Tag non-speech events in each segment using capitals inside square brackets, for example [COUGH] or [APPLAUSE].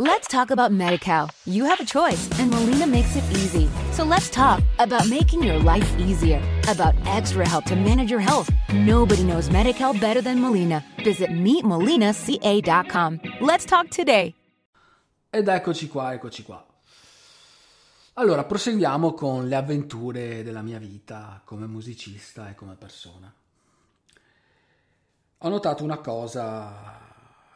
Let's talk about MediCal. You have a choice, and Molina makes it easy. So let's talk about making your life easier, about extra help to manage your health. Nobody knows MediCal better than Molina. Visit meetmolinaca.com. Let's talk today. Ed eccoci qua, eccoci qua. Allora, proseguiamo con le avventure della mia vita come musicista e come persona. Ho notato una cosa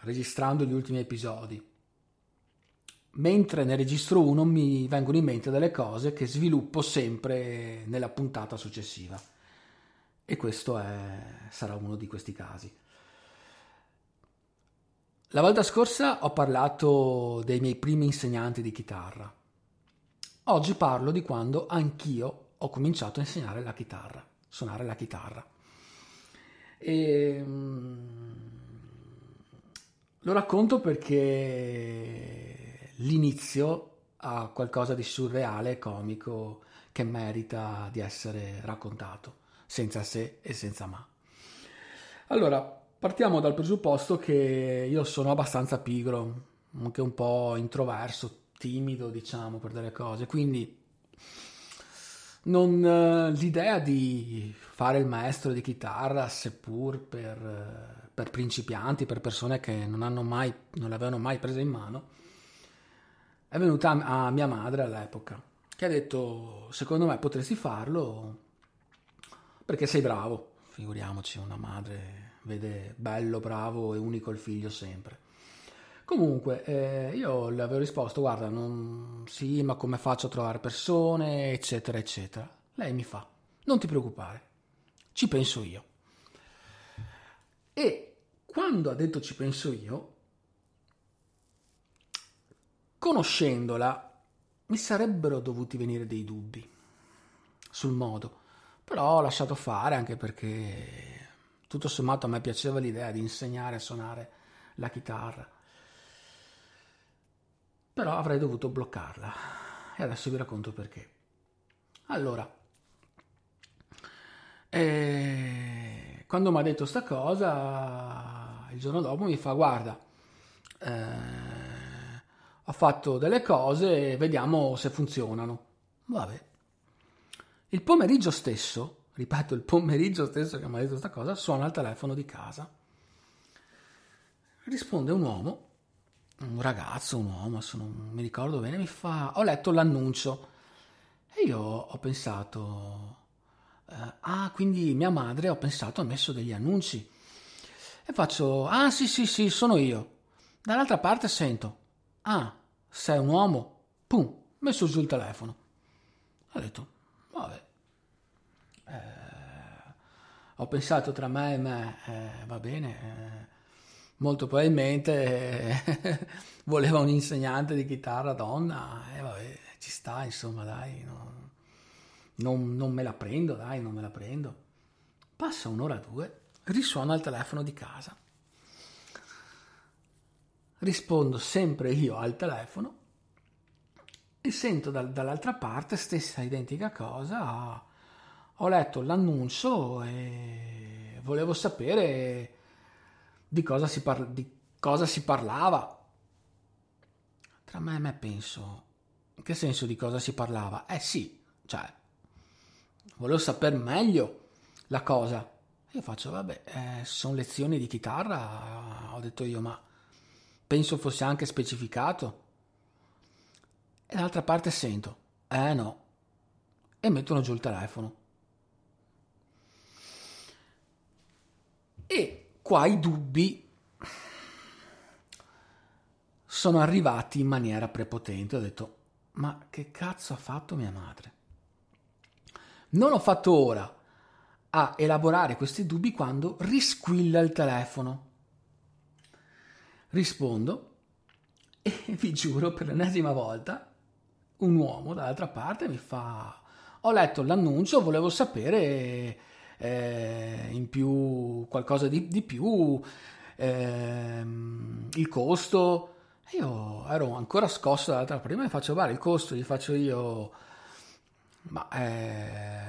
registrando gli ultimi episodi mentre ne registro uno mi vengono in mente delle cose che sviluppo sempre nella puntata successiva. E questo è, sarà uno di questi casi. La volta scorsa ho parlato dei miei primi insegnanti di chitarra. Oggi parlo di quando anch'io ho cominciato a insegnare la chitarra, suonare la chitarra. E, mm, lo racconto perché l'inizio a qualcosa di surreale e comico che merita di essere raccontato, senza se e senza ma. Allora, partiamo dal presupposto che io sono abbastanza pigro, anche un po' introverso, timido, diciamo, per delle cose, quindi non, eh, l'idea di fare il maestro di chitarra, seppur per, eh, per principianti, per persone che non, mai, non l'avevano mai presa in mano, è venuta a mia madre all'epoca, che ha detto, secondo me potresti farlo perché sei bravo. Figuriamoci, una madre vede bello, bravo e unico il figlio sempre. Comunque, eh, io le avevo risposto, guarda, non... sì, ma come faccio a trovare persone, eccetera, eccetera. Lei mi fa, non ti preoccupare, ci penso io. E quando ha detto ci penso io, Conoscendola, mi sarebbero dovuti venire dei dubbi sul modo, però ho lasciato fare anche perché tutto sommato a me piaceva l'idea di insegnare a suonare la chitarra. Però avrei dovuto bloccarla e adesso vi racconto perché. Allora, eh, quando mi ha detto sta cosa, il giorno dopo mi fa guarda, eh, ho fatto delle cose e vediamo se funzionano. Vabbè. Il pomeriggio stesso, ripeto, il pomeriggio stesso che mi ha detto questa cosa, suona il telefono di casa. Risponde un uomo, un ragazzo, un uomo, adesso non mi ricordo bene, mi fa, ho letto l'annuncio e io ho pensato, eh, ah, quindi mia madre, ho pensato, ha messo degli annunci. E faccio, ah sì sì sì, sono io. Dall'altra parte sento, Ah, sei un uomo? Pum, messo giù il telefono. Ho detto, vabbè. Eh, ho pensato tra me e me, eh, va bene, eh, molto probabilmente eh, [LAUGHS] voleva un insegnante di chitarra donna, e vabbè, ci sta, insomma, dai, no, non, non me la prendo, dai, non me la prendo. Passa un'ora o due, risuona il telefono di casa rispondo sempre io al telefono e sento dal, dall'altra parte stessa identica cosa. Ho letto l'annuncio e volevo sapere di cosa si, parla, di cosa si parlava. Tra me e me penso, in che senso di cosa si parlava? Eh sì, cioè, volevo sapere meglio la cosa. Io faccio, vabbè, eh, sono lezioni di chitarra, ho detto io, ma penso fosse anche specificato. E dall'altra parte sento, eh no, e mettono giù il telefono. E qua i dubbi sono arrivati in maniera prepotente. Ho detto, ma che cazzo ha fatto mia madre? Non ho fatto ora a elaborare questi dubbi quando risquilla il telefono. Rispondo e [LAUGHS] vi giuro per l'ennesima volta un uomo dall'altra parte mi fa ho letto l'annuncio, volevo sapere eh, in più qualcosa di, di più, eh, il costo. Io ero ancora scosso dall'altra prima mi faccio guarda il costo, gli faccio io ma eh,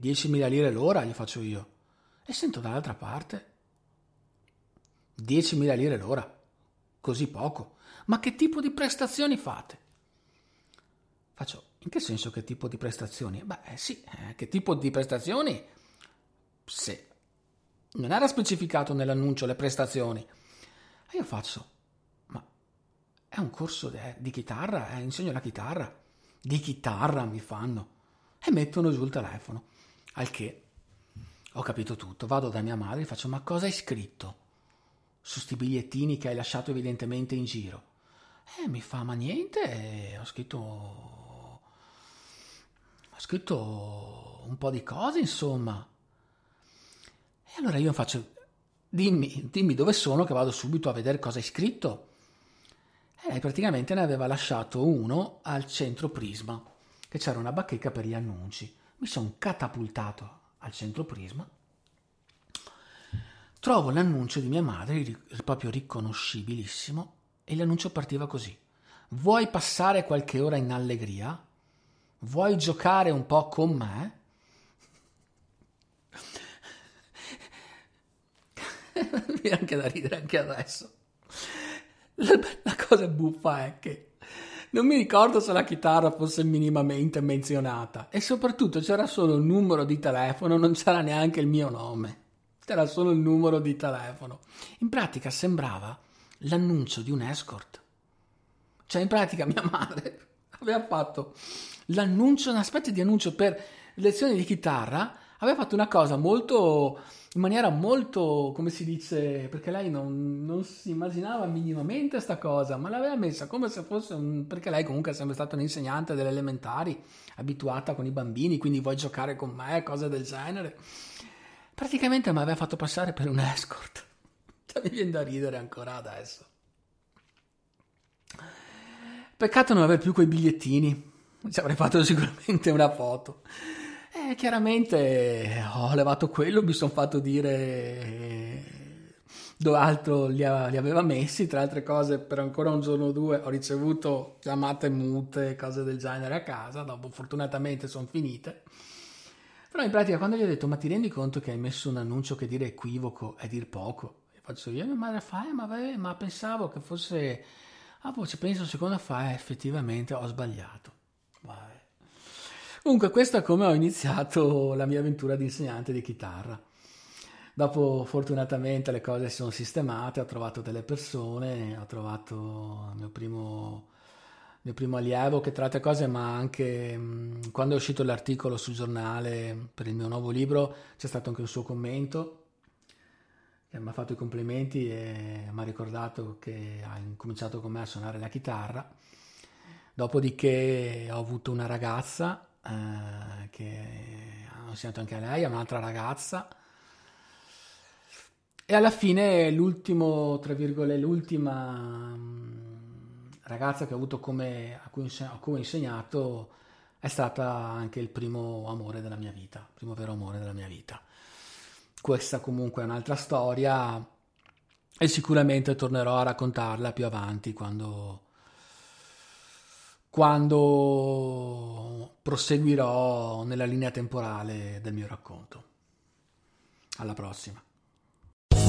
10.000 lire l'ora gli faccio io e sento dall'altra parte 10.000 lire l'ora. così poco. Ma che tipo di prestazioni fate? Faccio, in che senso che tipo di prestazioni? Beh, eh, sì, eh, che tipo di prestazioni? Sì. Non era specificato nell'annuncio le prestazioni. E io faccio, ma è un corso de, di chitarra, eh, insegno la chitarra. Di chitarra mi fanno. E mettono giù il telefono. Al che ho capito tutto. Vado da mia madre e faccio, ma cosa hai scritto? Su sti bigliettini che hai lasciato evidentemente in giro. E mi fa, ma niente, ho scritto... Ho scritto un po' di cose, insomma. E allora io faccio, dimmi, dimmi dove sono che vado subito a vedere cosa hai scritto. E lei praticamente ne aveva lasciato uno al centro Prisma, che c'era una bacheca per gli annunci. Mi sono catapultato al centro Prisma. Trovo l'annuncio di mia madre, proprio riconoscibilissimo, e l'annuncio partiva così. Vuoi passare qualche ora in allegria? Vuoi giocare un po' con me? [LAUGHS] Mi anche da ridere anche adesso. La, la cosa buffa è che non mi ricordo se la chitarra fosse minimamente menzionata e soprattutto c'era solo il numero di telefono, non c'era neanche il mio nome. C'era solo il numero di telefono. In pratica sembrava l'annuncio di un escort. Cioè in pratica mia madre aveva fatto l'annuncio, una specie di annuncio per lezioni di chitarra, aveva fatto una cosa molto in maniera molto, come si dice, perché lei non, non si immaginava minimamente questa cosa, ma l'aveva messa come se fosse un, perché lei comunque è sempre stata un'insegnante delle elementari, abituata con i bambini, quindi vuoi giocare con me, cose del genere. Praticamente mi aveva fatto passare per un escort. Cioè, mi viene da ridere ancora adesso. Peccato non avere più quei bigliettini, ci avrei fatto sicuramente una foto. E chiaramente ho levato quello, mi sono fatto dire dove altro li, aveva messi, tra altre cose per ancora un giorno o due ho ricevuto chiamate mute, cose del genere a casa, dopo fortunatamente sono finite. Però in pratica quando gli ho detto ma ti rendi conto che hai messo un annuncio che dire equivoco è dir poco? E faccio io, mia madre fa, eh, ma, beh, ma pensavo che fosse... Ah, poi ci penso un secondo fa, eh, effettivamente ho sbagliato. Vai. Comunque, questo è come ho iniziato la mia avventura di insegnante di chitarra. Dopo, fortunatamente, le cose si sono sistemate, ho trovato delle persone, ho trovato il mio primo, mio primo allievo che tra altre cose, ma anche mh, quando è uscito l'articolo sul giornale per il mio nuovo libro, c'è stato anche un suo commento che mi ha fatto i complimenti e mi ha ricordato che ha incominciato con me a suonare la chitarra. Dopodiché ho avuto una ragazza eh, che ho insegnato anche a lei, un'altra ragazza. E alla fine l'ultimo, tra virgolette, l'ultima ragazza che ho avuto come, a, cui, a cui ho insegnato è stata anche il primo amore della mia vita, il primo vero amore della mia vita. Questa comunque è un'altra storia e sicuramente tornerò a raccontarla più avanti quando quando proseguirò nella linea temporale del mio racconto. Alla prossima.